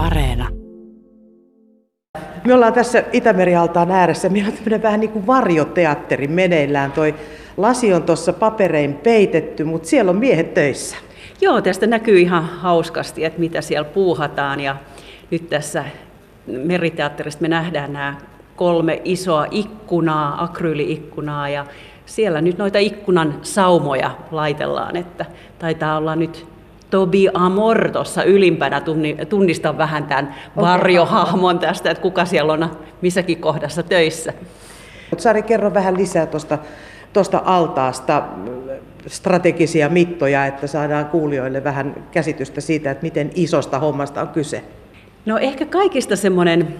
Areena. Me ollaan tässä Itämerialtaan ääressä. Meillä on tämmöinen vähän niin kuin varjoteatteri meneillään. Toi lasi on tuossa paperein peitetty, mutta siellä on miehet töissä. Joo, tästä näkyy ihan hauskasti, että mitä siellä puuhataan. Ja nyt tässä meriteatterista me nähdään nämä kolme isoa ikkunaa, akryyliikkunaa ja siellä nyt noita ikkunan saumoja laitellaan, että taitaa olla nyt Tobi Amor tuossa ylimpänä tunnistan vähän tämän varjohahmon tästä, että kuka siellä on missäkin kohdassa töissä. Sari, kerro vähän lisää tuosta tuosta altaasta strategisia mittoja, että saadaan kuulijoille vähän käsitystä siitä, että miten isosta hommasta on kyse. No ehkä kaikista semmoinen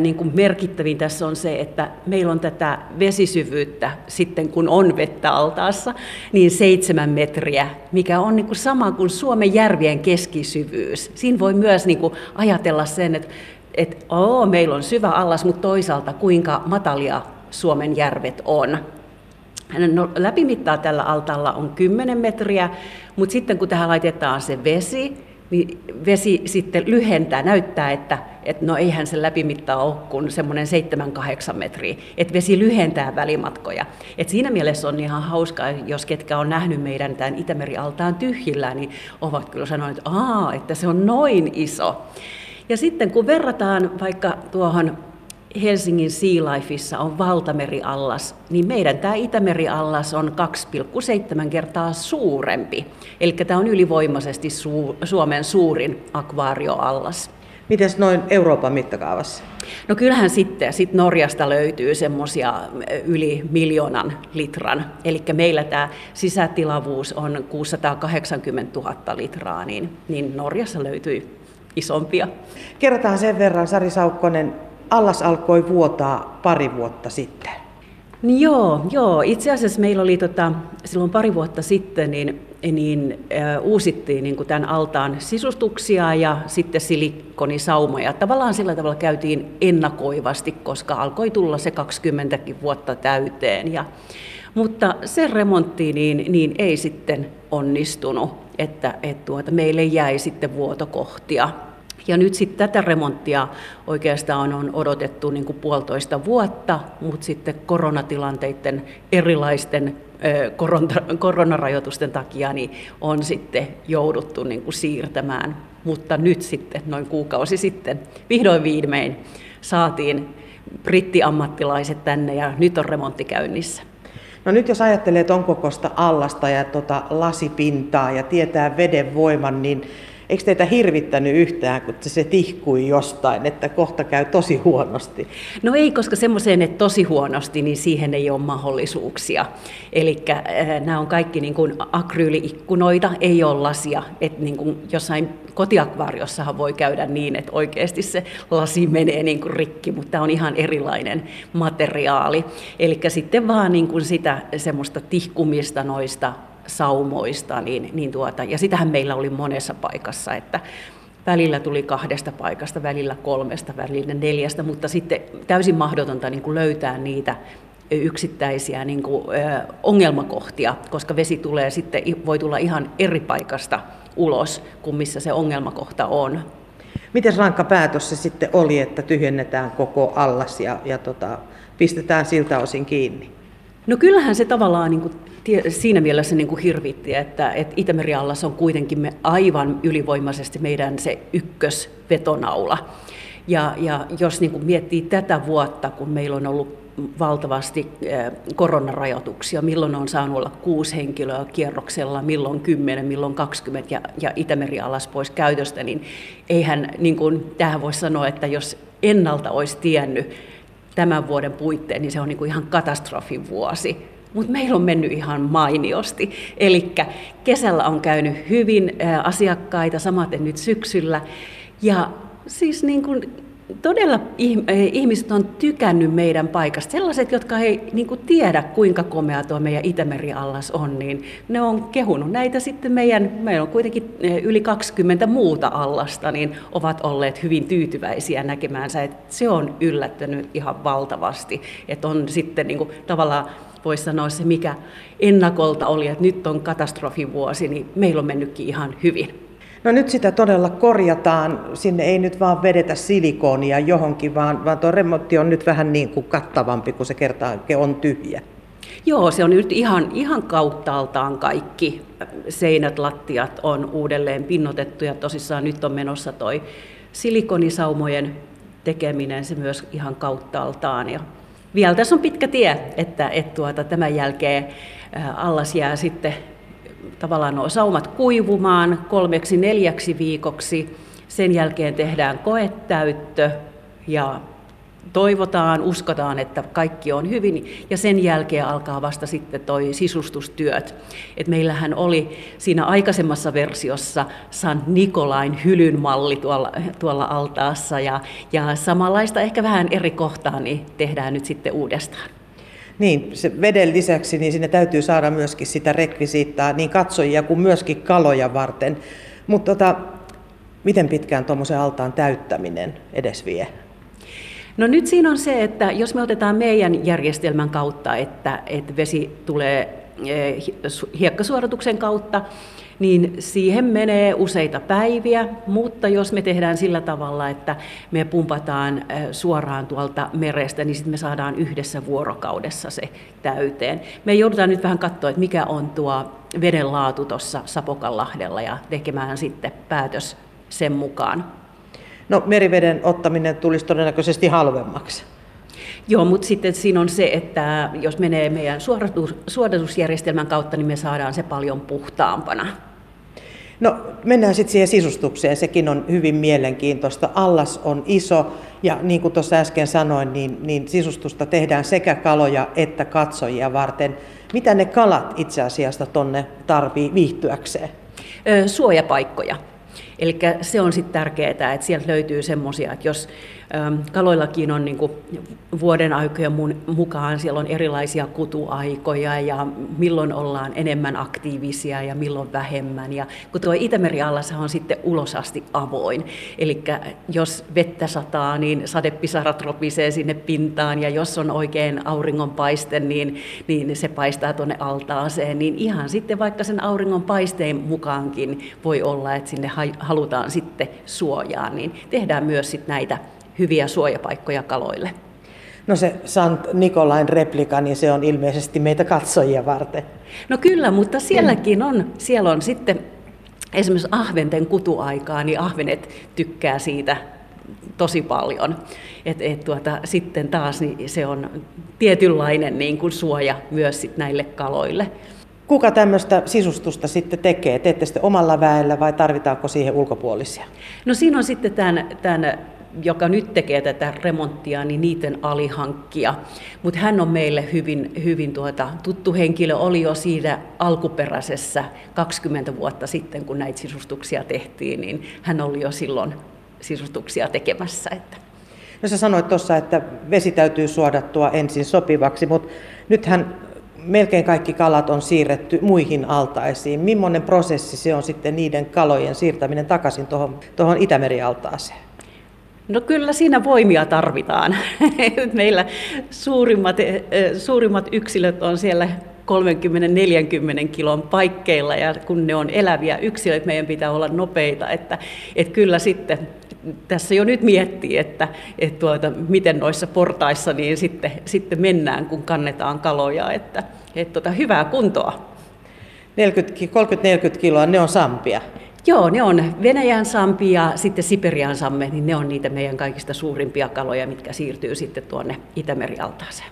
niin kuin merkittävin tässä on se, että meillä on tätä vesisyvyyttä sitten, kun on vettä altaassa, niin seitsemän metriä, mikä on niin kuin sama kuin Suomen järvien keskisyvyys. Siinä voi myös niin kuin ajatella sen, että, että oo, meillä on syvä allas, mutta toisaalta kuinka matalia Suomen järvet on. No, läpimittaa tällä altaalla on 10 metriä, mutta sitten kun tähän laitetaan se vesi, niin vesi sitten lyhentää, näyttää, että, että no eihän se läpimitta ole kuin semmoinen 7-8 metriä, että vesi lyhentää välimatkoja. Et siinä mielessä on ihan hauskaa, jos ketkä on nähnyt meidän tämän Itämeri-altaan tyhjillä, niin ovat kyllä sanoneet, että, että se on noin iso. Ja sitten kun verrataan vaikka tuohon Helsingin Sea Lifeissa on valtameriallas, niin meidän tämä Itämeriallas on 2,7 kertaa suurempi. Eli tämä on ylivoimaisesti Suomen suurin akvaarioallas. Miten noin Euroopan mittakaavassa? No kyllähän sitten sit Norjasta löytyy semmoisia yli miljoonan litran. Eli meillä tämä sisätilavuus on 680 000 litraa, niin, niin Norjassa löytyy isompia. Kerrotaan sen verran, Sari Saukkonen, allas alkoi vuotaa pari vuotta sitten. Niin joo, joo, itse asiassa meillä oli tota, silloin pari vuotta sitten, niin, niin äh, uusittiin niin tämän altaan sisustuksia ja sitten silikonisaumoja. Tavallaan sillä tavalla käytiin ennakoivasti, koska alkoi tulla se 20 vuotta täyteen. Ja, mutta se remontti niin, niin ei sitten onnistunut, että, että tuota, meille jäi sitten vuotokohtia. Ja nyt sitten tätä remonttia oikeastaan on odotettu niin kuin puolitoista vuotta, mutta sitten koronatilanteiden erilaisten koronarajoitusten takia niin on sitten jouduttu niin kuin siirtämään. Mutta nyt sitten, noin kuukausi sitten, vihdoin viimein saatiin brittiammattilaiset tänne ja nyt on remontti käynnissä. No nyt jos ajattelee ton kokosta allasta ja tota lasipintaa ja tietää veden voiman, niin Eikö teitä hirvittänyt yhtään, kun se tihkui jostain, että kohta käy tosi huonosti? No ei, koska semmoiseen, että tosi huonosti, niin siihen ei ole mahdollisuuksia. Eli äh, nämä on kaikki niin kuin akryyliikkunoita, ei ole lasia. Että niin kuin jossain kotiakvaariossahan voi käydä niin, että oikeasti se lasi menee niin kuin rikki, mutta tämä on ihan erilainen materiaali. Eli sitten vaan niin kuin sitä semmoista tihkumista noista saumoista, niin, niin tuota, ja sitähän meillä oli monessa paikassa, että välillä tuli kahdesta paikasta, välillä kolmesta, välillä neljästä, mutta sitten täysin mahdotonta niin kuin löytää niitä yksittäisiä niin kuin, ö, ongelmakohtia, koska vesi tulee sitten, voi tulla ihan eri paikasta ulos kuin missä se ongelmakohta on. Miten rankka päätös se sitten oli, että tyhjennetään koko allas ja, ja tota, pistetään siltä osin kiinni? No kyllähän se tavallaan niin kuin, siinä mielessä niin kuin hirvitti, että, että Itämeriallas on kuitenkin me aivan ylivoimaisesti meidän se ykkösvetonaula. Ja, ja jos niin kuin miettii tätä vuotta, kun meillä on ollut valtavasti koronarajoituksia, milloin on saanut olla kuusi henkilöä kierroksella, milloin kymmenen, milloin 20 ja, ja Itämeri alas pois käytöstä, niin eihän niin kuin, tähän voi sanoa, että jos ennalta olisi tiennyt, tämän vuoden puitteen, niin se on niin kuin ihan katastrofin vuosi. Mutta meillä on mennyt ihan mainiosti. Eli kesällä on käynyt hyvin asiakkaita, samaten nyt syksyllä. Ja siis niin kuin todella eh, ihmiset on tykännyt meidän paikasta. Sellaiset, jotka ei niin kuin tiedä, kuinka komea tuo meidän Itämeri-allas on, niin ne on kehunut näitä sitten meidän, meillä on kuitenkin eh, yli 20 muuta allasta, niin ovat olleet hyvin tyytyväisiä näkemäänsä, että se on yllättänyt ihan valtavasti. Että on sitten niin kuin, tavallaan voisi sanoa se, mikä ennakolta oli, että nyt on katastrofivuosi, niin meillä on mennytkin ihan hyvin. No nyt sitä todella korjataan. Sinne ei nyt vaan vedetä silikoonia johonkin, vaan, vaan tuo remontti on nyt vähän niin kuin kattavampi, kun se kertaa on tyhjä. Joo, se on nyt ihan, ihan kauttaaltaan kaikki seinät, lattiat on uudelleen pinnotettu ja tosissaan nyt on menossa toi silikonisaumojen tekeminen se myös ihan kauttaaltaan. Ja vielä tässä on pitkä tie, että, että tuota, tämän jälkeen allas jää sitten tavallaan nuo saumat kuivumaan kolmeksi neljäksi viikoksi. Sen jälkeen tehdään koetäyttö ja toivotaan, uskotaan, että kaikki on hyvin, ja sen jälkeen alkaa vasta sitten toi sisustustyöt. Et meillähän oli siinä aikaisemmassa versiossa San Nikolain hylyn malli tuolla, tuolla altaassa, ja, ja samanlaista ehkä vähän eri kohtaa niin tehdään nyt sitten uudestaan. Niin, se veden lisäksi niin sinne täytyy saada myöskin sitä rekvisiittaa niin katsojia kuin myöskin kaloja varten. Mutta tota, miten pitkään tuommoisen altaan täyttäminen edes vie? No nyt siinä on se, että jos me otetaan meidän järjestelmän kautta, että, että vesi tulee eh, hiekkasuodatuksen kautta, niin siihen menee useita päiviä, mutta jos me tehdään sillä tavalla, että me pumpataan suoraan tuolta merestä, niin sitten me saadaan yhdessä vuorokaudessa se täyteen. Me joudutaan nyt vähän katsoa, että mikä on tuo veden laatu tuossa Sapokanlahdella ja tekemään sitten päätös sen mukaan. No meriveden ottaminen tulisi todennäköisesti halvemmaksi. Joo, mutta sitten siinä on se, että jos menee meidän suodatus, suodatusjärjestelmän kautta, niin me saadaan se paljon puhtaampana. No mennään sitten siihen sisustukseen, sekin on hyvin mielenkiintoista. Allas on iso ja niin kuin tuossa äsken sanoin, niin, niin sisustusta tehdään sekä kaloja että katsojia varten. Mitä ne kalat itse asiassa tonne tarvii viihtyäkseen? suojapaikkoja. Eli se on sitten tärkeää, että sieltä löytyy semmoisia, että jos kaloillakin on niin vuoden aikojen mukaan, siellä on erilaisia kutuaikoja ja milloin ollaan enemmän aktiivisia ja milloin vähemmän. Ja kun tuo Itämeri-allas on sitten ulosasti avoin, eli jos vettä sataa, niin sadepisarat ropisee sinne pintaan. Ja jos on oikein auringonpaiste, niin, niin se paistaa tuonne altaaseen, niin ihan sitten vaikka sen auringon paisteen mukaankin voi olla, että sinne halutaan sitten suojaa, niin tehdään myös sit näitä hyviä suojapaikkoja kaloille. No se Sant Nikolain replika, niin se on ilmeisesti meitä katsojia varten. No kyllä, mutta sielläkin on, siellä on sitten esimerkiksi ahventen kutuaikaa, niin ahvenet tykkää siitä tosi paljon. Et, et tuota, sitten taas niin se on tietynlainen niin kuin suoja myös sit näille kaloille. Kuka tämmöistä sisustusta sitten tekee? Teette sitten omalla väellä vai tarvitaanko siihen ulkopuolisia? No siinä on sitten tämän, tämän joka nyt tekee tätä remonttia, niin niiden alihankkia. Mutta hän on meille hyvin, hyvin tuota, tuttu henkilö, oli jo siinä alkuperäisessä 20 vuotta sitten, kun näitä sisustuksia tehtiin, niin hän oli jo silloin sisustuksia tekemässä. Että. No sä sanoit tuossa, että vesi täytyy suodattua ensin sopivaksi, mutta nythän melkein kaikki kalat on siirretty muihin altaisiin. Millainen prosessi se on sitten niiden kalojen siirtäminen takaisin tuohon, Itämeri-altaaseen? No kyllä siinä voimia tarvitaan. Meillä suurimmat, eh, suurimmat yksilöt on siellä 30-40 kilon paikkeilla ja kun ne on eläviä yksilöitä, meidän pitää olla nopeita, että, että kyllä sitten tässä jo nyt miettii, että, että tuota, miten noissa portaissa niin sitten, sitten mennään, kun kannetaan kaloja, että, että tuota, hyvää kuntoa. 30-40 kiloa, ne on sampia. Joo, ne on Venäjän sampi ja sitten Siperian samme, niin ne on niitä meidän kaikista suurimpia kaloja, mitkä siirtyy sitten tuonne Itämerialtaaseen.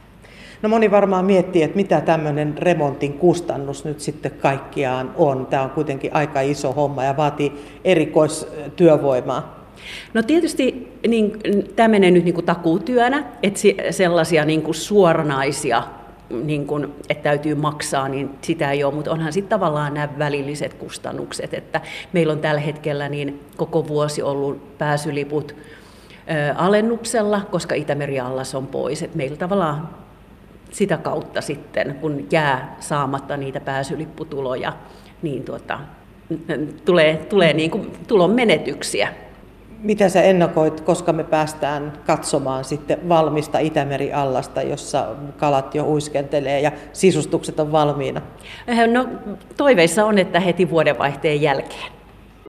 No moni varmaan miettii, että mitä tämmöinen remontin kustannus nyt sitten kaikkiaan on. Tämä on kuitenkin aika iso homma ja vaatii erikoistyövoimaa. No tietysti niin, tämä menee nyt niin kuin takuutyönä, että sellaisia niin kuin suoranaisia niin kun, että täytyy maksaa, niin sitä ei ole, mutta onhan sitten tavallaan nämä välilliset kustannukset, että meillä on tällä hetkellä niin koko vuosi ollut pääsyliput ö, alennuksella, koska Itämeri-allas on pois, että meillä tavallaan sitä kautta sitten, kun jää saamatta niitä pääsylipputuloja, niin tuota, tulee, tulee niin kuin tulon menetyksiä. Mitä sä ennakoit, koska me päästään katsomaan sitten valmista Itämeri-allasta, jossa kalat jo uiskentelee ja sisustukset on valmiina? No, toiveissa on, että heti vuodenvaihteen jälkeen.